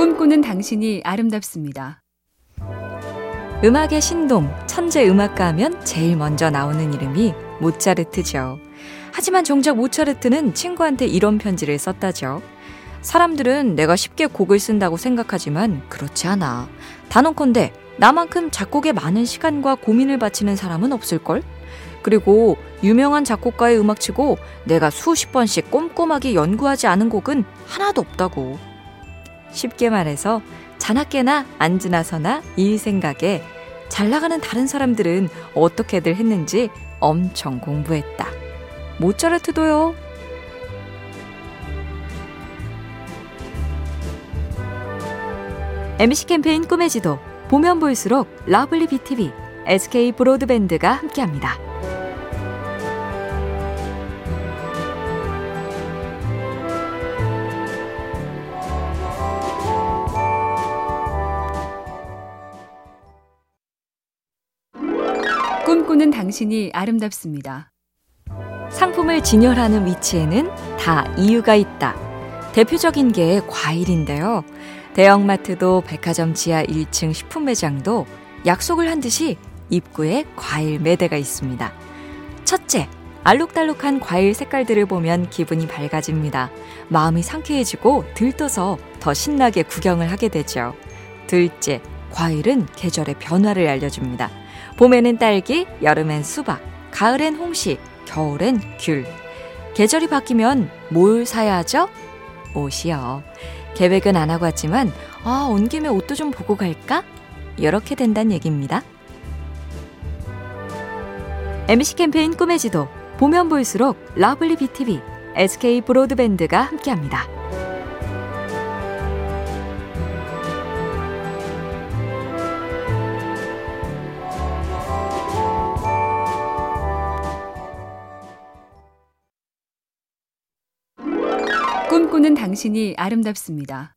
꿈꾸는 당신이 아름답습니다. 음악의 신동, 천재 음악가 하면 제일 먼저 나오는 이름이 모차르트죠. 하지만 정작 모차르트는 친구한테 이런 편지를 썼다죠. 사람들은 내가 쉽게 곡을 쓴다고 생각하지만 그렇지 않아. 단언컨대 나만큼 작곡에 많은 시간과 고민을 바치는 사람은 없을걸? 그리고 유명한 작곡가의 음악치고 내가 수십 번씩 꼼꼼하게 연구하지 않은 곡은 하나도 없다고. 쉽게 말해서 자나깨나 안 지나서나 일 생각에 잘 나가는 다른 사람들은 어떻게들 했는지 엄청 공부했다. 모차르트도요. MC 캠페인 꿈의 지도 보면 볼수록 러블리 BTV, SK 브로드밴드가 함께합니다. 꿈꾸는 당신이 아름답습니다. 상품을 진열하는 위치에는 다 이유가 있다. 대표적인 게 과일인데요. 대형마트도 백화점 지하 1층 식품 매장도 약속을 한 듯이 입구에 과일 매대가 있습니다. 첫째, 알록달록한 과일 색깔들을 보면 기분이 밝아집니다. 마음이 상쾌해지고 들떠서 더 신나게 구경을 하게 되죠. 둘째, 과일은 계절의 변화를 알려줍니다. 봄에는 딸기, 여름엔 수박, 가을엔 홍시, 겨울엔 귤. 계절이 바뀌면 뭘 사야 하죠? 옷이요. 계획은 안 하고 왔지만, 아, 온 김에 옷도 좀 보고 갈까? 이렇게 된다는 얘기입니다. MBC 캠페인 꿈의 지도, 보면 볼수록 lovely BTV, SK 브로드밴드가 함께합니다. 꿈꾸는 당신이 아름답습니다.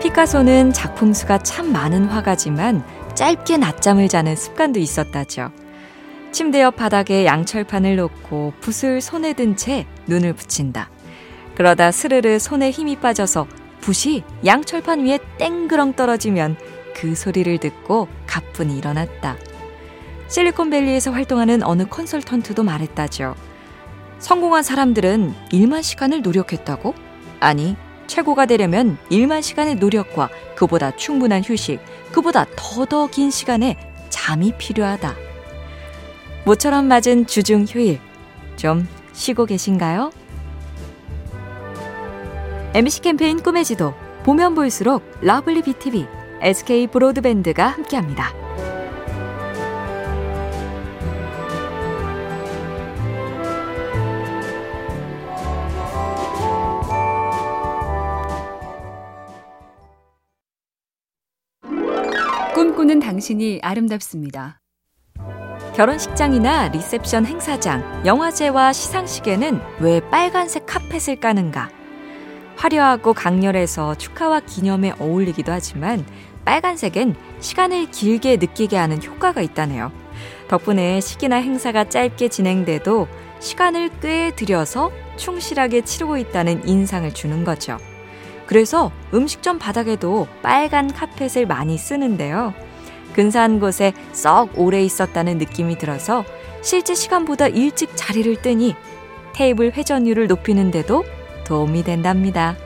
피카소는 작품 수가 참 많은 화가지만 짧게 낮잠을 자는 습관도 있었다죠. 침대 옆 바닥에 양철판을 놓고 붓을 손에 든 채 눈을 붙인다. 그러다 스르르 손에 힘이 빠져서 붓이 양철판 위에 땡그렁 떨어지면 그 소리를 듣고 가뿐히 일어났다. 실리콘밸리에서 활동하는 어느 컨설턴트도 말했다죠. 성공한 사람들은 일만 시간을 노력했다고? 아니, 최고가 되려면 일만 시간의 노력과 그보다 충분한 휴식, 그보다 더더 긴 시간의 잠이 필요하다. 모처럼 맞은 주중 휴일. 좀 쉬고 계신가요? MBC 캠페인 꿈의 지도. 보면 볼수록 lovely BTV, SK 브로드밴드가 함께합니다. 꿈꾸는 당신이 아름답습니다. 결혼식장이나 리셉션 행사장, 영화제와 시상식에는 왜 빨간색 카펫을 까는가? 화려하고 강렬해서 축하와 기념에 어울리기도 하지만 빨간색엔 시간을 길게 느끼게 하는 효과가 있다네요. 덕분에 식이나 행사가 짧게 진행돼도 시간을 꽤 들여서 충실하게 치르고 있다는 인상을 주는 거죠. 그래서 음식점 바닥에도 빨간 카펫을 많이 쓰는데요. 근사한 곳에 썩 오래 있었다는 느낌이 들어서 실제 시간보다 일찍 자리를 뜨니 테이블 회전율을 높이는데도 도움이 된답니다.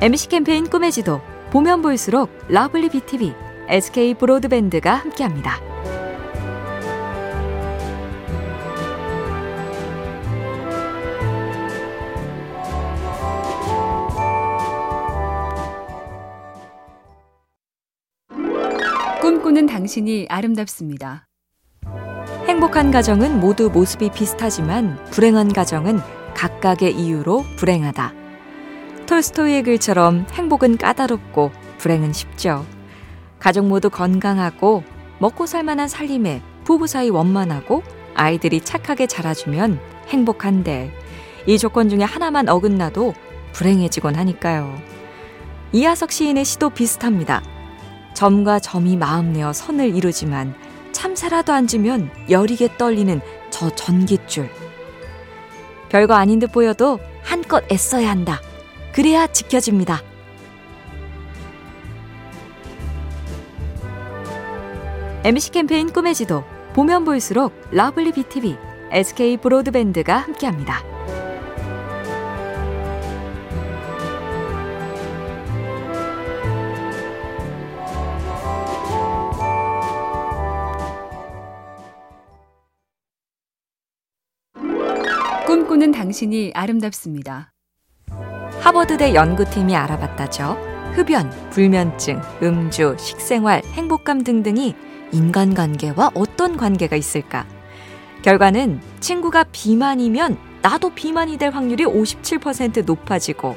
MBC 캠페인 꿈의 지도 보면 볼수록 lovely BTV, SK 브로드밴드가 함께합니다. 꿈꾸는 당신이 아름답습니다. 행복한 가정은 모두 모습이 비슷하지만 불행한 가정은 각각의 이유로 불행하다. 톨스토이의 글처럼 행복은 까다롭고 불행은 쉽죠. 가족 모두 건강하고 먹고 살 만한 살림에 부부 사이 원만하고 아이들이 착하게 자라주면 행복한데 이 조건 중에 하나만 어긋나도 불행해지곤 하니까요. 이하석 시인의 시도 비슷합니다. 점과 점이 마음 내어 선을 이루지만 참새라도 앉으면 여리게 떨리는 저 전깃줄. 별거 아닌 듯 보여도 한껏 애써야 한다. 그래야 지켜집니다. MBC 캠페인 꿈의 지도 보면 볼수록 lovely BTV, SK 브로드밴드가 함께합니다. 꿈꾸는 당신이 아름답습니다. 하버드대 연구팀이 알아봤다죠. 흡연, 불면증, 음주, 식생활, 행복감 등등이 인간관계와 어떤 관계가 있을까? 결과는 친구가 비만이면 나도 비만이 될 확률이 57% 높아지고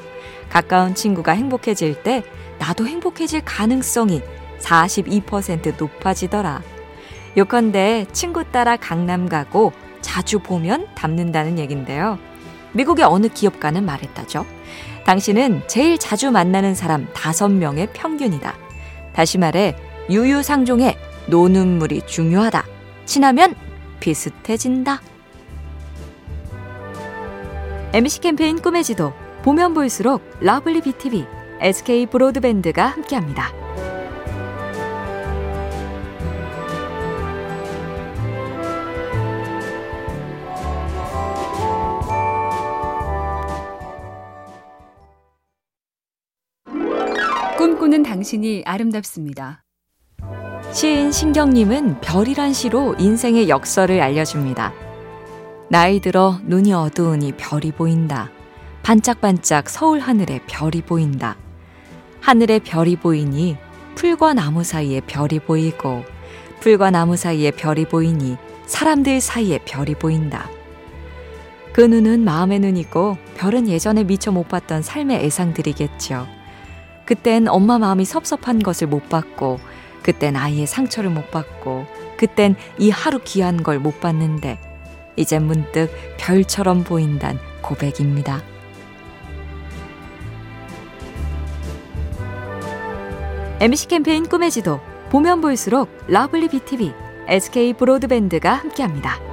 가까운 친구가 행복해질 때 나도 행복해질 가능성이 42% 높아지더라. 요컨대 친구 따라 강남 가고 자주 보면 닮는다는 얘긴데요. 미국의 어느 기업가는 말했다죠. 당신은 제일 자주 만나는 사람 5명의 평균이다. 다시 말해 유유상종의 노는 물이 중요하다. 친하면 비슷해진다. MBC 캠페인 꿈의 지도 보면 볼수록 lovely BTV, SK 브로드밴드가 함께합니다. 꿈꾸는 당신이 아름답습니다. 시인 신경님은 별이란 시로 인생의 역설을 알려줍니다. 나이 들어 눈이 어두우니 별이 보인다. 반짝반짝 서울 하늘에 별이 보인다. 하늘에 별이 보이니 풀과 나무 사이에 별이 보이고 풀과 나무 사이에 별이 보이니 사람들 사이에 별이 보인다. 그 눈은 마음의 눈이고 별은 예전에 미처 못 봤던 삶의 애상들이겠죠. 그땐 엄마 마음이 섭섭한 것을 못 봤고 그땐 아이의 상처를 못 봤고, 그땐 이 하루 귀한 걸 못 봤는데, 이제 문득 별처럼 보인단 고백입니다. MBC 캠페인 꿈의 지도, 보면 볼수록 lovely BTV, SK 브로드밴드가 함께합니다.